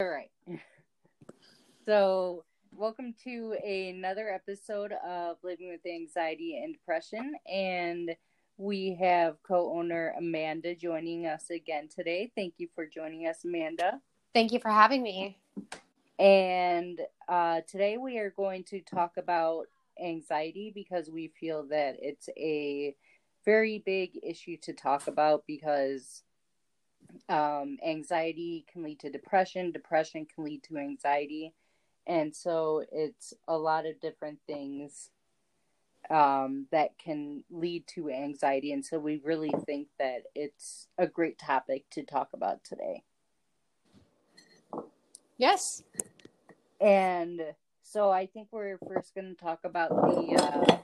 All right. So, welcome to another episode of Living with Anxiety and Depression. And we have co owner Amanda joining us again today. Thank you for joining us, Amanda. Thank you for having me. And uh, today we are going to talk about anxiety because we feel that it's a very big issue to talk about because um, anxiety can lead to depression, depression can lead to anxiety. And so it's a lot of different things um, that can lead to anxiety. And so we really think that it's a great topic to talk about today. Yes. And so I think we're first going to talk about the uh,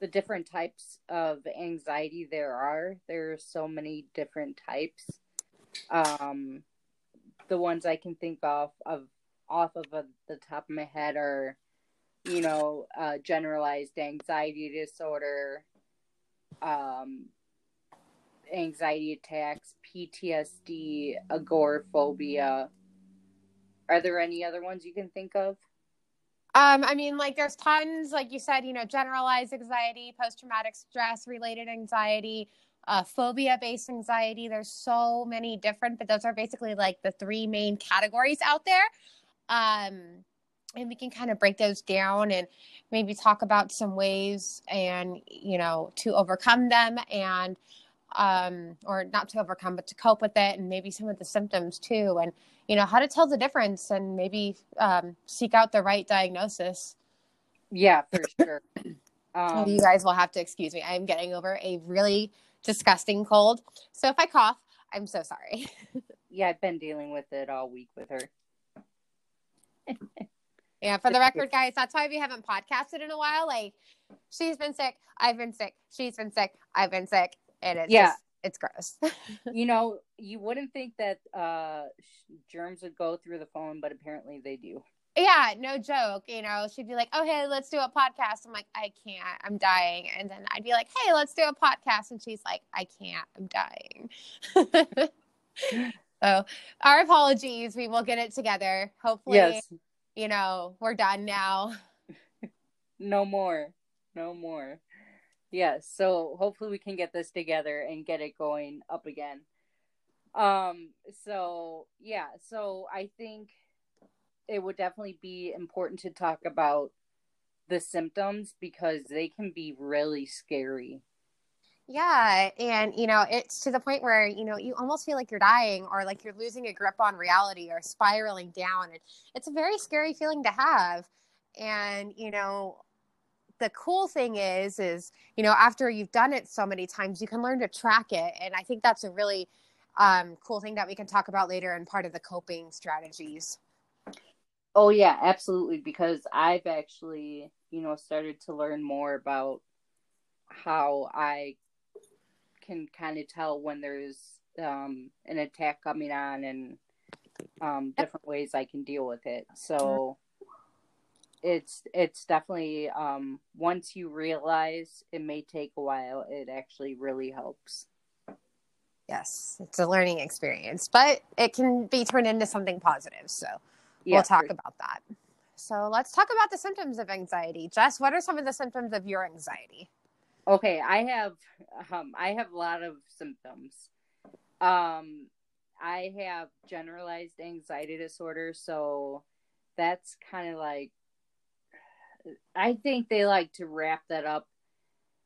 the different types of anxiety there are. There are so many different types. Um, the ones I can think of of off of uh, the top of my head are, you know, uh, generalized anxiety disorder, um, anxiety attacks, PTSD, agoraphobia. Are there any other ones you can think of? Um, I mean, like there's tons, like you said, you know, generalized anxiety, post traumatic stress related anxiety, uh, phobia based anxiety. There's so many different, but those are basically like the three main categories out there. Um, and we can kind of break those down and maybe talk about some ways and, you know, to overcome them and, um, or not to overcome, but to cope with it and maybe some of the symptoms too. And, you know, how to tell the difference and maybe um, seek out the right diagnosis. Yeah, for sure. Um, you guys will have to excuse me. I'm getting over a really disgusting cold. So if I cough, I'm so sorry. yeah, I've been dealing with it all week with her. yeah, for the record, guys, that's why we haven't podcasted in a while. Like, she's been sick, I've been sick, she's been sick, I've been sick, and it's yeah. Just, it's gross. you know, you wouldn't think that uh, germs would go through the phone, but apparently they do. Yeah, no joke. You know, she'd be like, "Oh, hey, let's do a podcast." I'm like, "I can't. I'm dying." And then I'd be like, "Hey, let's do a podcast," and she's like, "I can't. I'm dying." so, our apologies. We will get it together. Hopefully, yes. you know, we're done now. no more. No more. Yes. So hopefully we can get this together and get it going up again. Um. So yeah. So I think it would definitely be important to talk about the symptoms because they can be really scary. Yeah, and you know, it's to the point where, you know, you almost feel like you're dying or like you're losing a grip on reality or spiraling down and it's a very scary feeling to have. And, you know, the cool thing is is, you know, after you've done it so many times, you can learn to track it and I think that's a really um, cool thing that we can talk about later in part of the coping strategies. Oh yeah, absolutely. Because I've actually, you know, started to learn more about how I can kind of tell when there's um, an attack coming on and um, different ways I can deal with it. So it's it's definitely um, once you realize it may take a while, it actually really helps. Yes, it's a learning experience, but it can be turned into something positive. So yeah, we'll talk about that. So let's talk about the symptoms of anxiety. Jess, what are some of the symptoms of your anxiety? Okay, I have um, I have a lot of symptoms. Um, I have generalized anxiety disorder, so that's kind of like I think they like to wrap that up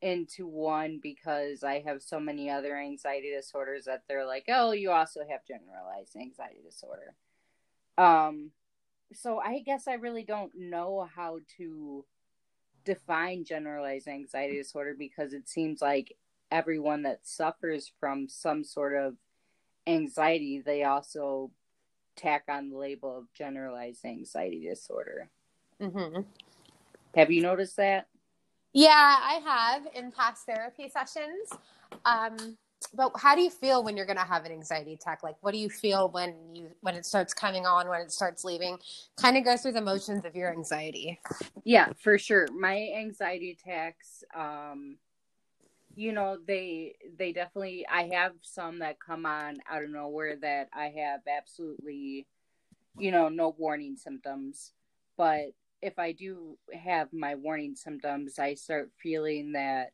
into one because I have so many other anxiety disorders that they're like, oh, you also have generalized anxiety disorder. Um, so I guess I really don't know how to define generalized anxiety disorder because it seems like everyone that suffers from some sort of anxiety, they also tack on the label of generalized anxiety disorder. Mm-hmm. Have you noticed that? Yeah, I have in past therapy sessions. Um, but how do you feel when you're going to have an anxiety attack? Like what do you feel when you when it starts coming on when it starts leaving? Kind of go through the motions of your anxiety. Yeah for sure. My anxiety attacks um you know they they definitely i have some that come on out of nowhere that i have absolutely you know, no warning symptoms. But if I do have my warning symptoms, I start feeling that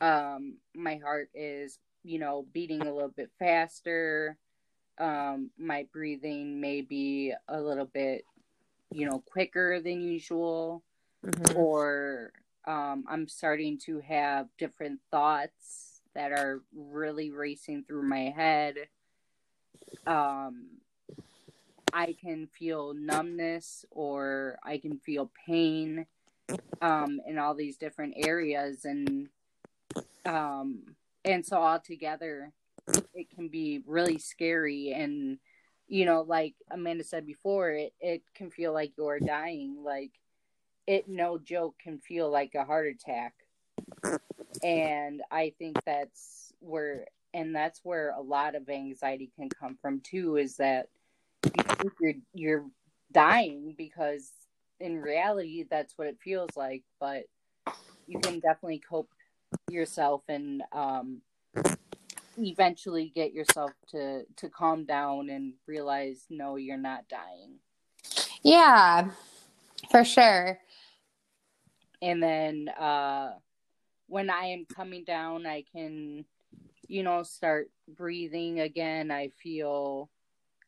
um, my heart is, you know, beating a little bit faster. Um, my breathing may be a little bit, you know, quicker than usual, mm-hmm. or um, I'm starting to have different thoughts that are really racing through my head. Um, I can feel numbness or I can feel pain um, in all these different areas, and um, and so all together, it can be really scary. And you know, like Amanda said before, it it can feel like you're dying. Like it, no joke, can feel like a heart attack. And I think that's where, and that's where a lot of anxiety can come from too. Is that you think you're you're dying because in reality that's what it feels like, but you can definitely cope yourself and um, eventually get yourself to to calm down and realize no you're not dying. Yeah for sure. And then uh when i am coming down i can you know start breathing again. I feel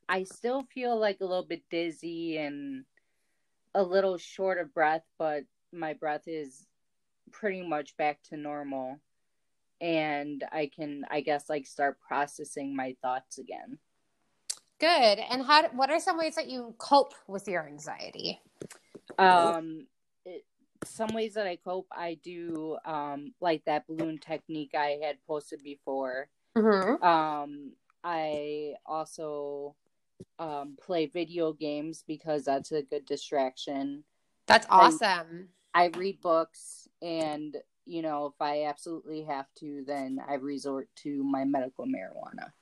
i still feel like a little bit dizzy and a little short of breath but my breath is pretty much back to normal and I can I guess like start processing my thoughts again. Good. And how what are some ways that you cope with your anxiety? Um it, some ways that I cope, I do um like that balloon technique I had posted before. Mm-hmm. Um I also um play video games because that's a good distraction. That's awesome. I, I read books and you know, if I absolutely have to, then I resort to my medical marijuana.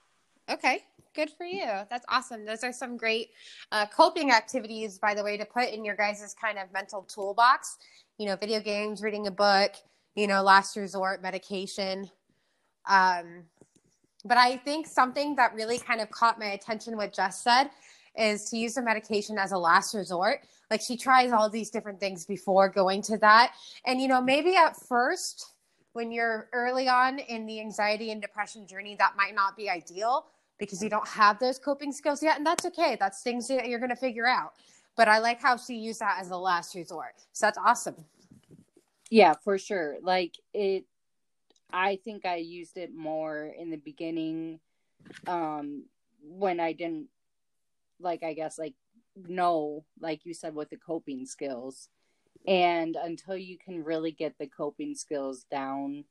Okay, good for you. That's awesome. Those are some great uh, coping activities, by the way, to put in your guys' kind of mental toolbox. You know, video games, reading a book, you know, last resort, medication. Um, but I think something that really kind of caught my attention, what Jess said, is to use the medication as a last resort. Like she tries all these different things before going to that. And, you know, maybe at first, when you're early on in the anxiety and depression journey, that might not be ideal because you don't have those coping skills yet. And that's okay. That's things that you're going to figure out. But I like how she used that as a last resort. So that's awesome. Yeah, for sure. Like it, I think I used it more in the beginning um, when I didn't like I guess like know like you said with the coping skills. And until you can really get the coping skills down,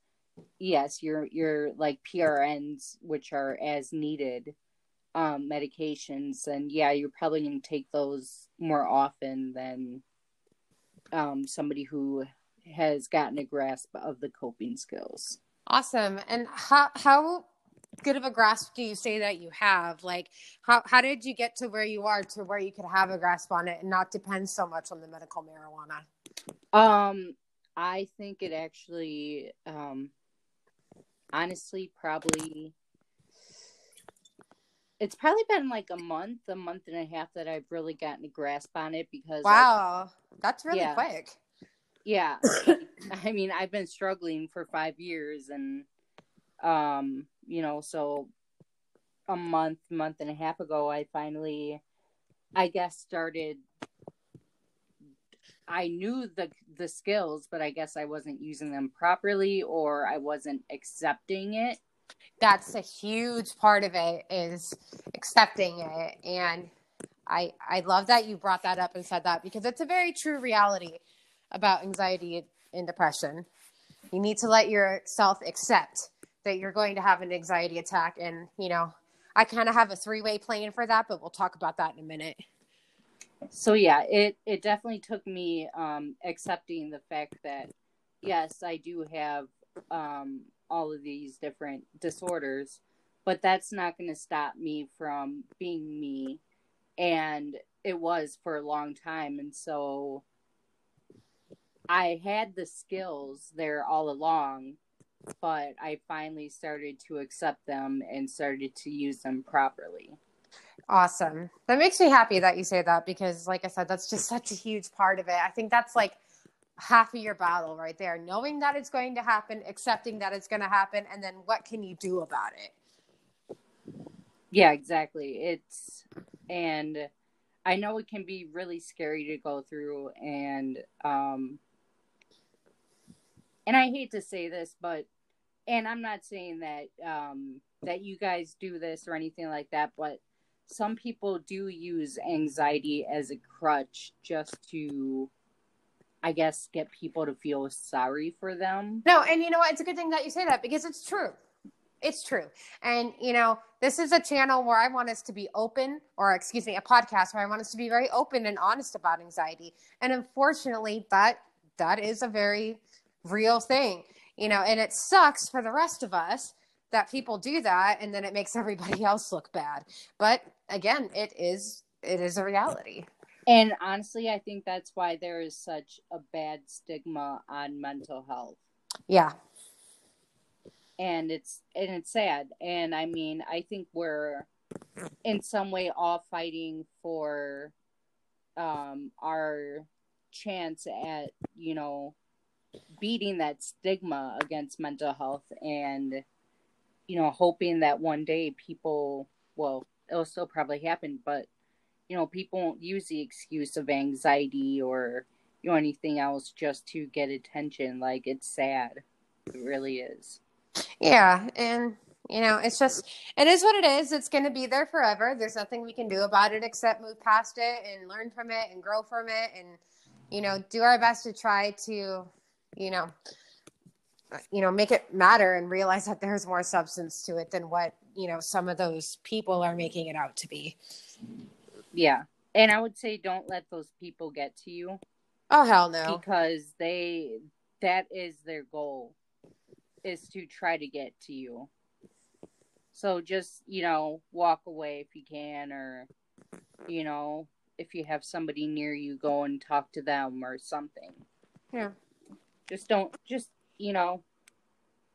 yes, your your like PRNs which are as needed um medications and yeah, you're probably going to take those more often than um somebody who has gotten a grasp of the coping skills. Awesome. And how how good of a grasp do you say that you have? Like, how, how did you get to where you are to where you could have a grasp on it and not depend so much on the medical marijuana? Um, I think it actually, um, honestly, probably, it's probably been like a month, a month and a half that I've really gotten a grasp on it because. Wow, I, that's really yeah, quick. Yeah. I mean, I've been struggling for five years and, um, you know, so a month, month and a half ago, I finally, I guess, started. I knew the the skills, but I guess I wasn't using them properly, or I wasn't accepting it. That's a huge part of it is accepting it, and I I love that you brought that up and said that because it's a very true reality about anxiety and depression. You need to let yourself accept that you're going to have an anxiety attack. And, you know, I kind of have a three way plan for that, but we'll talk about that in a minute. So yeah, it it definitely took me um accepting the fact that yes, I do have um all of these different disorders, but that's not going to stop me from being me and it was for a long time and so I had the skills there all along but I finally started to accept them and started to use them properly. Awesome. That makes me happy that you say that because, like I said, that's just such a huge part of it. I think that's like half of your battle right there knowing that it's going to happen, accepting that it's going to happen, and then what can you do about it? Yeah, exactly. It's, and I know it can be really scary to go through, and, um, and I hate to say this, but, and I'm not saying that, um, that you guys do this or anything like that, but some people do use anxiety as a crutch just to I guess get people to feel sorry for them. No, and you know what? It's a good thing that you say that because it's true. It's true. And you know, this is a channel where I want us to be open or excuse me, a podcast where I want us to be very open and honest about anxiety. And unfortunately, that that is a very real thing. You know, and it sucks for the rest of us that people do that and then it makes everybody else look bad. But again it is it is a reality. And honestly i think that's why there is such a bad stigma on mental health. Yeah. And it's and it's sad. And i mean i think we're in some way all fighting for um our chance at you know beating that stigma against mental health and you know, hoping that one day people, well, it'll still probably happen, but, you know, people won't use the excuse of anxiety or, you know, anything else just to get attention. Like, it's sad. It really is. Yeah. And, you know, it's just, it is what it is. It's going to be there forever. There's nothing we can do about it except move past it and learn from it and grow from it and, you know, do our best to try to, you know, you know make it matter and realize that there's more substance to it than what you know some of those people are making it out to be. Yeah. And i would say don't let those people get to you. Oh hell no. Because they that is their goal is to try to get to you. So just you know walk away if you can or you know if you have somebody near you go and talk to them or something. Yeah just don't just you know,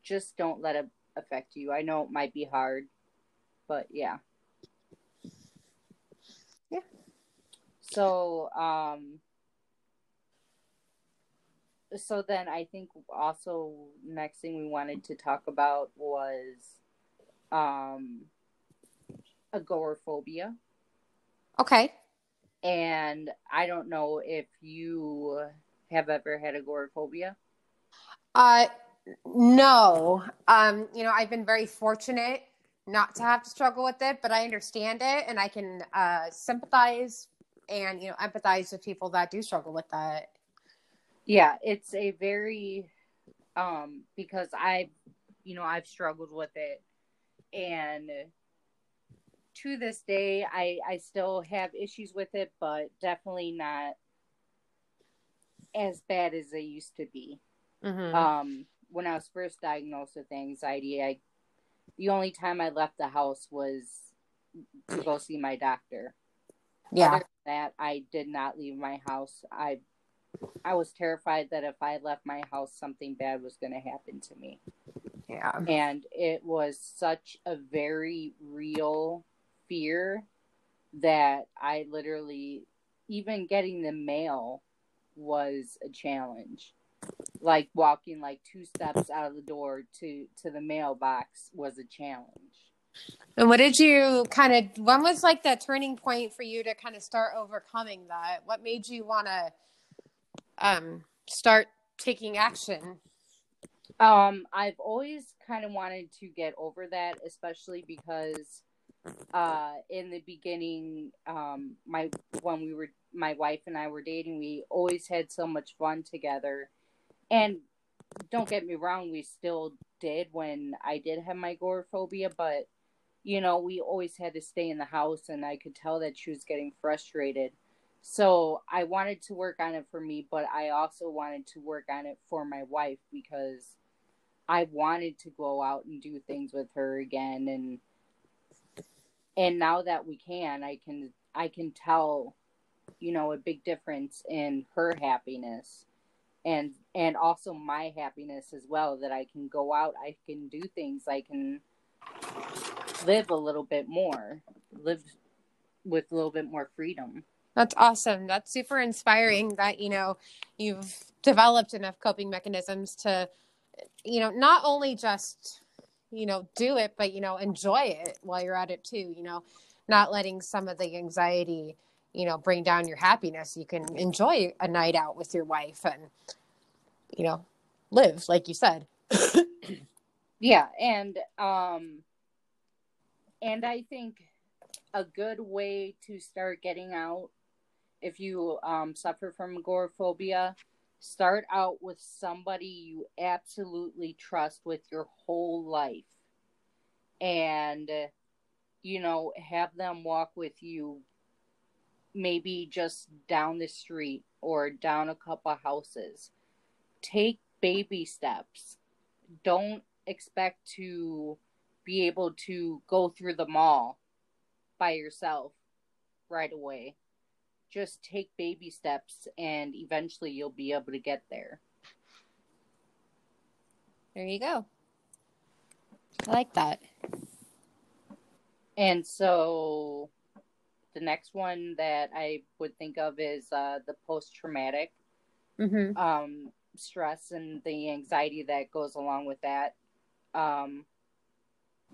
just don't let it affect you. I know it might be hard, but yeah. Yeah. So, um, so then I think also next thing we wanted to talk about was um agoraphobia. Okay. And I don't know if you have ever had agoraphobia. Uh, no. Um, you know, I've been very fortunate not to have to struggle with it, but I understand it and I can uh, sympathize and, you know, empathize with people that do struggle with that. Yeah, it's a very, um, because I've, you know, I've struggled with it and to this day, I, I still have issues with it, but definitely not as bad as they used to be. Mm-hmm. Um, when I was first diagnosed with anxiety, I the only time I left the house was to go see my doctor. Yeah. That I did not leave my house. I I was terrified that if I left my house something bad was going to happen to me. Yeah. And it was such a very real fear that I literally even getting the mail was a challenge like walking like two steps out of the door to to the mailbox was a challenge. And what did you kind of when was like the turning point for you to kind of start overcoming that? What made you want to um start taking action? Um I've always kind of wanted to get over that especially because uh in the beginning um my when we were my wife and I were dating we always had so much fun together and don't get me wrong, we still did when I did have my agoraphobia, but you know, we always had to stay in the house and I could tell that she was getting frustrated. So I wanted to work on it for me, but I also wanted to work on it for my wife because I wanted to go out and do things with her again and and now that we can, I can I can tell you know a big difference in her happiness and and also my happiness as well that I can go out, I can do things, I can live a little bit more, live with a little bit more freedom. That's awesome. That's super inspiring that, you know, you've developed enough coping mechanisms to, you know, not only just, you know, do it, but, you know, enjoy it while you're at it too, you know, not letting some of the anxiety, you know, bring down your happiness. You can enjoy a night out with your wife and, you know, live, like you said. yeah. And, um, and I think a good way to start getting out if you um, suffer from agoraphobia, start out with somebody you absolutely trust with your whole life. And, you know, have them walk with you maybe just down the street or down a couple houses. Take baby steps. Don't expect to be able to go through the mall by yourself right away just take baby steps and eventually you'll be able to get there. There you go. I like that. And so the next one that I would think of is uh, the post traumatic mm-hmm. um, stress and the anxiety that goes along with that. Um,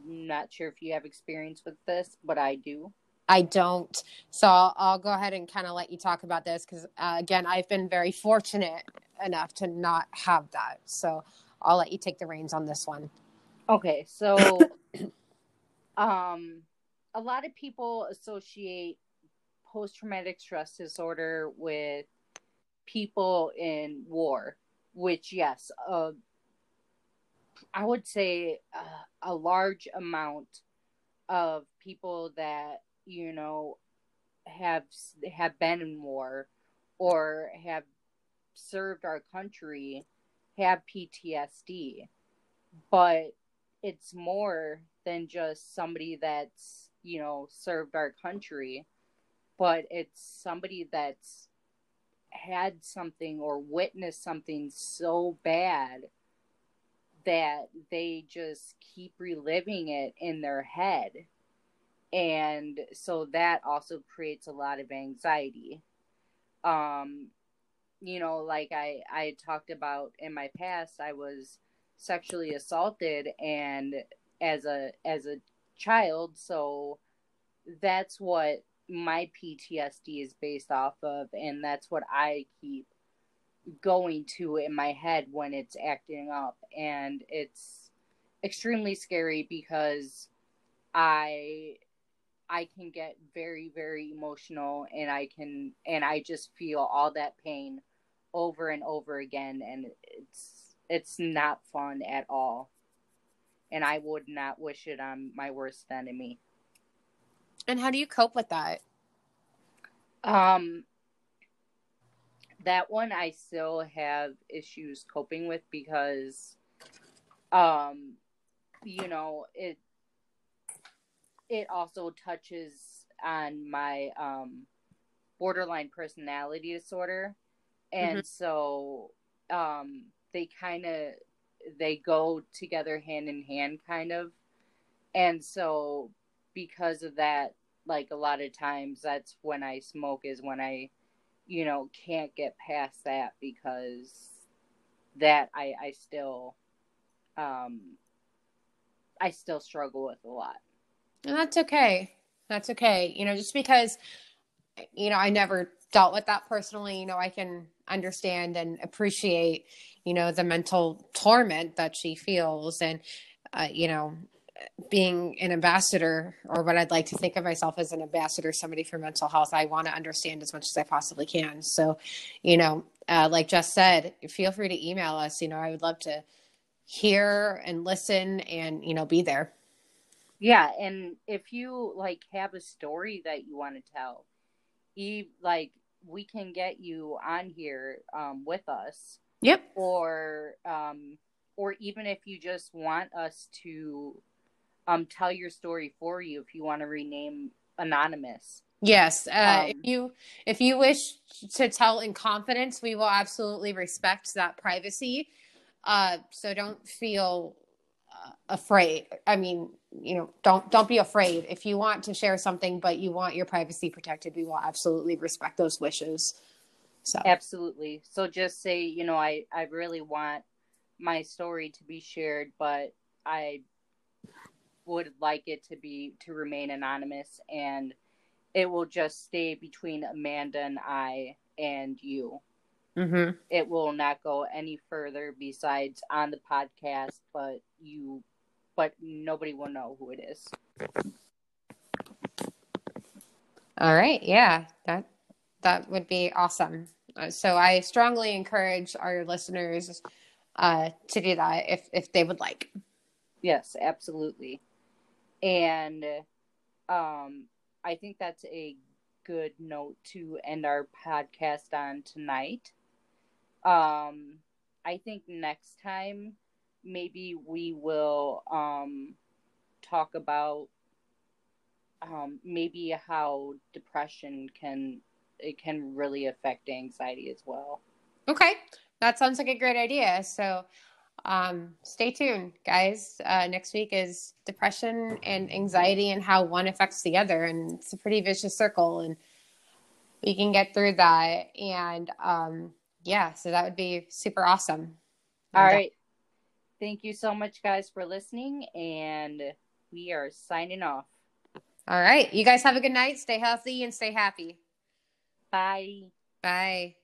not sure if you have experience with this, but I do. I don't. So I'll, I'll go ahead and kind of let you talk about this because, uh, again, I've been very fortunate enough to not have that. So I'll let you take the reins on this one. Okay. So, um, a lot of people associate post traumatic stress disorder with people in war, which, yes, uh, I would say uh, a large amount of people that you know have have been in war or have served our country have PTSD but it's more than just somebody that's you know served our country but it's somebody that's had something or witnessed something so bad that they just keep reliving it in their head and so that also creates a lot of anxiety. Um you know like i i talked about in my past i was sexually assaulted and as a as a child. So that's what my PTSD is based off of. And that's what I keep going to in my head when it's acting up. And it's extremely scary because I I can get very, very emotional and I can, and I just feel all that pain over and over again. And it's, it's not fun at all. And I would not wish it on my worst enemy. And how do you cope with that? Um, that one I still have issues coping with because, um, you know, it it also touches on my um, borderline personality disorder, and mm-hmm. so um, they kind of they go together hand in hand, kind of, and so because of that, like a lot of times, that's when I smoke is when I, you know, can't get past that because that I I still um I still struggle with a lot. And that's okay. That's okay. You know, just because, you know, I never dealt with that personally, you know, I can understand and appreciate, you know, the mental torment that she feels. And, uh, you know, being an ambassador or what I'd like to think of myself as an ambassador, somebody for mental health, I want to understand as much as I possibly can. So, you know, uh, like Jess said, feel free to email us. You know, I would love to hear and listen and, you know, be there. Yeah, and if you like have a story that you want to tell, Eve, like we can get you on here um, with us. Yep. Or um, or even if you just want us to um tell your story for you, if you want to rename anonymous. Yes, uh, um, if you if you wish to tell in confidence, we will absolutely respect that privacy. Uh, so don't feel uh, afraid. I mean, you know don't don't be afraid. If you want to share something but you want your privacy protected we will absolutely respect those wishes. So. Absolutely. So just say you know i i really want my story to be shared but i would like it to be to remain anonymous and it will just stay between amanda and i and you. Mm-hmm. it will not go any further besides on the podcast but you but nobody will know who it is. All right, yeah, that that would be awesome. Uh, so I strongly encourage our listeners uh, to do that if if they would like. Yes, absolutely. And um, I think that's a good note to end our podcast on tonight. Um, I think next time maybe we will um, talk about um, maybe how depression can it can really affect anxiety as well. Okay, that sounds like a great idea. So um, stay tuned, guys. Uh, next week is depression and anxiety and how one affects the other, and it's a pretty vicious circle, and we can get through that. And um, yeah, so that would be super awesome. All right. Thank you so much, guys, for listening, and we are signing off. All right. You guys have a good night. Stay healthy and stay happy. Bye. Bye.